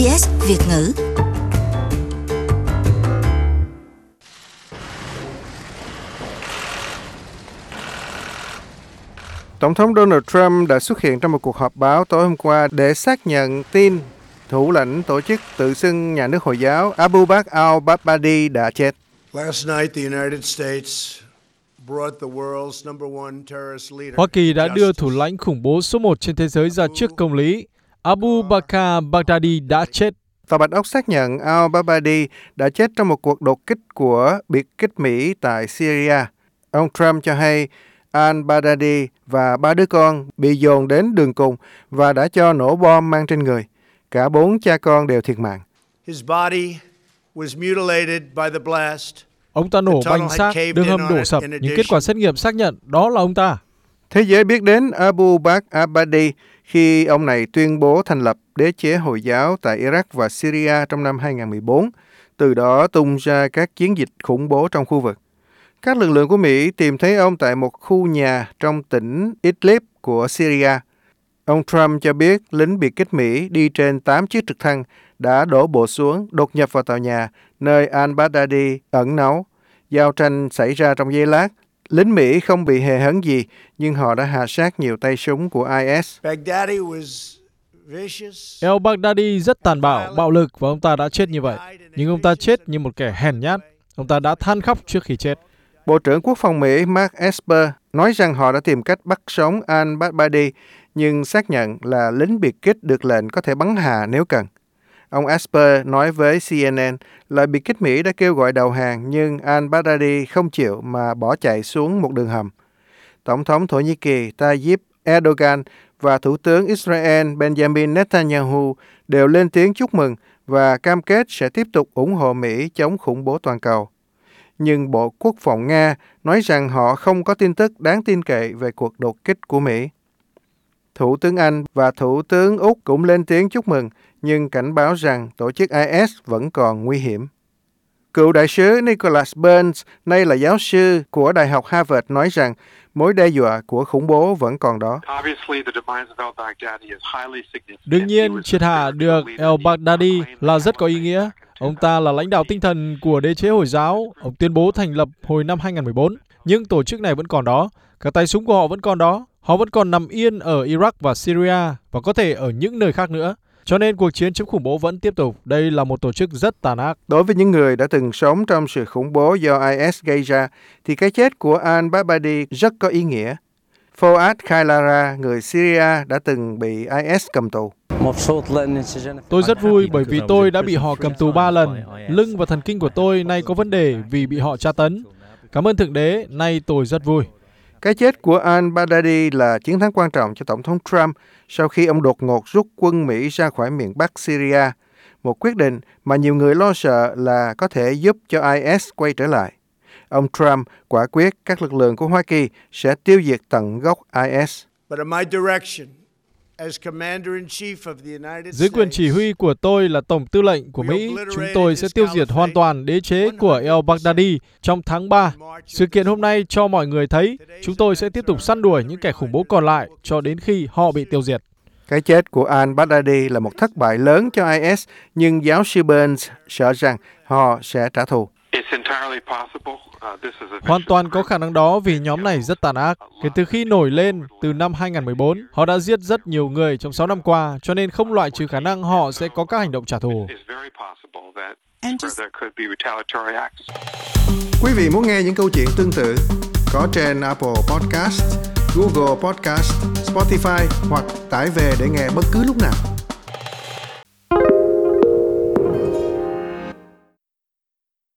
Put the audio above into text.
SBS Việt ngữ. Tổng thống Donald Trump đã xuất hiện trong một cuộc họp báo tối hôm qua để xác nhận tin thủ lãnh tổ chức tự xưng nhà nước Hồi giáo Abu Bakr al-Baghdadi đã chết. Last night, the United States Hoa Kỳ đã đưa thủ lãnh khủng bố số 1 trên thế giới ra trước công lý. Abu Bakr Baghdadi đã chết. Tòa Bạch Ốc xác nhận al-Baghdadi đã chết trong một cuộc đột kích của biệt kích Mỹ tại Syria. Ông Trump cho hay al-Baghdadi và ba đứa con bị dồn đến đường cùng và đã cho nổ bom mang trên người. Cả bốn cha con đều thiệt mạng. His body was mutilated by the blast Ông ta nổ banh xác, đường hầm đổ sập, nhưng kết quả xét nghiệm xác nhận đó là ông ta. Thế giới biết đến Abu Bakr Abadi khi ông này tuyên bố thành lập đế chế Hồi giáo tại Iraq và Syria trong năm 2014, từ đó tung ra các chiến dịch khủng bố trong khu vực. Các lực lượng của Mỹ tìm thấy ông tại một khu nhà trong tỉnh Idlib của Syria. Ông Trump cho biết lính biệt kích Mỹ đi trên 8 chiếc trực thăng đã đổ bộ xuống, đột nhập vào tòa nhà nơi al-Baghdadi ẩn náu. Giao tranh xảy ra trong giây lát. Lính Mỹ không bị hề hấn gì, nhưng họ đã hạ sát nhiều tay súng của IS. El-Baghdadi rất tàn bạo, bạo lực và ông ta đã chết như vậy. Nhưng ông ta chết như một kẻ hèn nhát. Ông ta đã than khóc trước khi chết. Bộ trưởng Quốc phòng Mỹ Mark Esper nói rằng họ đã tìm cách bắt sống al-Baghdadi, nhưng xác nhận là lính biệt kích được lệnh có thể bắn hạ nếu cần. Ông Esper nói với CNN lời biệt kích Mỹ đã kêu gọi đầu hàng, nhưng al-Baghdadi không chịu mà bỏ chạy xuống một đường hầm. Tổng thống Thổ Nhĩ Kỳ Tayyip Erdogan và Thủ tướng Israel Benjamin Netanyahu đều lên tiếng chúc mừng và cam kết sẽ tiếp tục ủng hộ Mỹ chống khủng bố toàn cầu. Nhưng Bộ Quốc phòng Nga nói rằng họ không có tin tức đáng tin cậy về cuộc đột kích của Mỹ. Thủ tướng Anh và Thủ tướng Úc cũng lên tiếng chúc mừng, nhưng cảnh báo rằng tổ chức IS vẫn còn nguy hiểm. Cựu đại sứ Nicholas Burns, nay là giáo sư của Đại học Harvard, nói rằng mối đe dọa của khủng bố vẫn còn đó. Đương nhiên, triệt hạ được el-Baghdadi là rất có ý nghĩa. Ông ta là lãnh đạo tinh thần của đế chế Hồi giáo. Ông tuyên bố thành lập hồi năm 2014. Nhưng tổ chức này vẫn còn đó. Các tay súng của họ vẫn còn đó. Họ vẫn còn nằm yên ở Iraq và Syria và có thể ở những nơi khác nữa. Cho nên cuộc chiến chống khủng bố vẫn tiếp tục. Đây là một tổ chức rất tàn ác. Đối với những người đã từng sống trong sự khủng bố do IS gây ra, thì cái chết của al-Baghdadi rất có ý nghĩa. Fouad Khailara, người Syria đã từng bị IS cầm tù. Tôi rất vui bởi vì tôi đã bị họ cầm tù ba lần. Lưng và thần kinh của tôi nay có vấn đề vì bị họ tra tấn. Cảm ơn Thượng Đế, nay tôi rất vui. Cái chết của al-Baghdadi là chiến thắng quan trọng cho Tổng thống Trump sau khi ông đột ngột rút quân Mỹ ra khỏi miền Bắc Syria, một quyết định mà nhiều người lo sợ là có thể giúp cho IS quay trở lại. Ông Trump quả quyết các lực lượng của Hoa Kỳ sẽ tiêu diệt tận gốc IS. But in my direction, dưới quyền chỉ huy của tôi là Tổng tư lệnh của Mỹ, chúng tôi sẽ tiêu diệt hoàn toàn đế chế của el-Baghdadi trong tháng 3. Sự kiện hôm nay cho mọi người thấy chúng tôi sẽ tiếp tục săn đuổi những kẻ khủng bố còn lại cho đến khi họ bị tiêu diệt. Cái chết của al-Baghdadi là một thất bại lớn cho IS, nhưng giáo sư Burns sợ rằng họ sẽ trả thù. Hoàn toàn có khả năng đó vì nhóm này rất tàn ác. Kể từ khi nổi lên từ năm 2014, họ đã giết rất nhiều người trong 6 năm qua, cho nên không loại trừ khả năng họ sẽ có các hành động trả thù. Quý vị muốn nghe những câu chuyện tương tự có trên Apple Podcast, Google Podcast, Spotify hoặc tải về để nghe bất cứ lúc nào.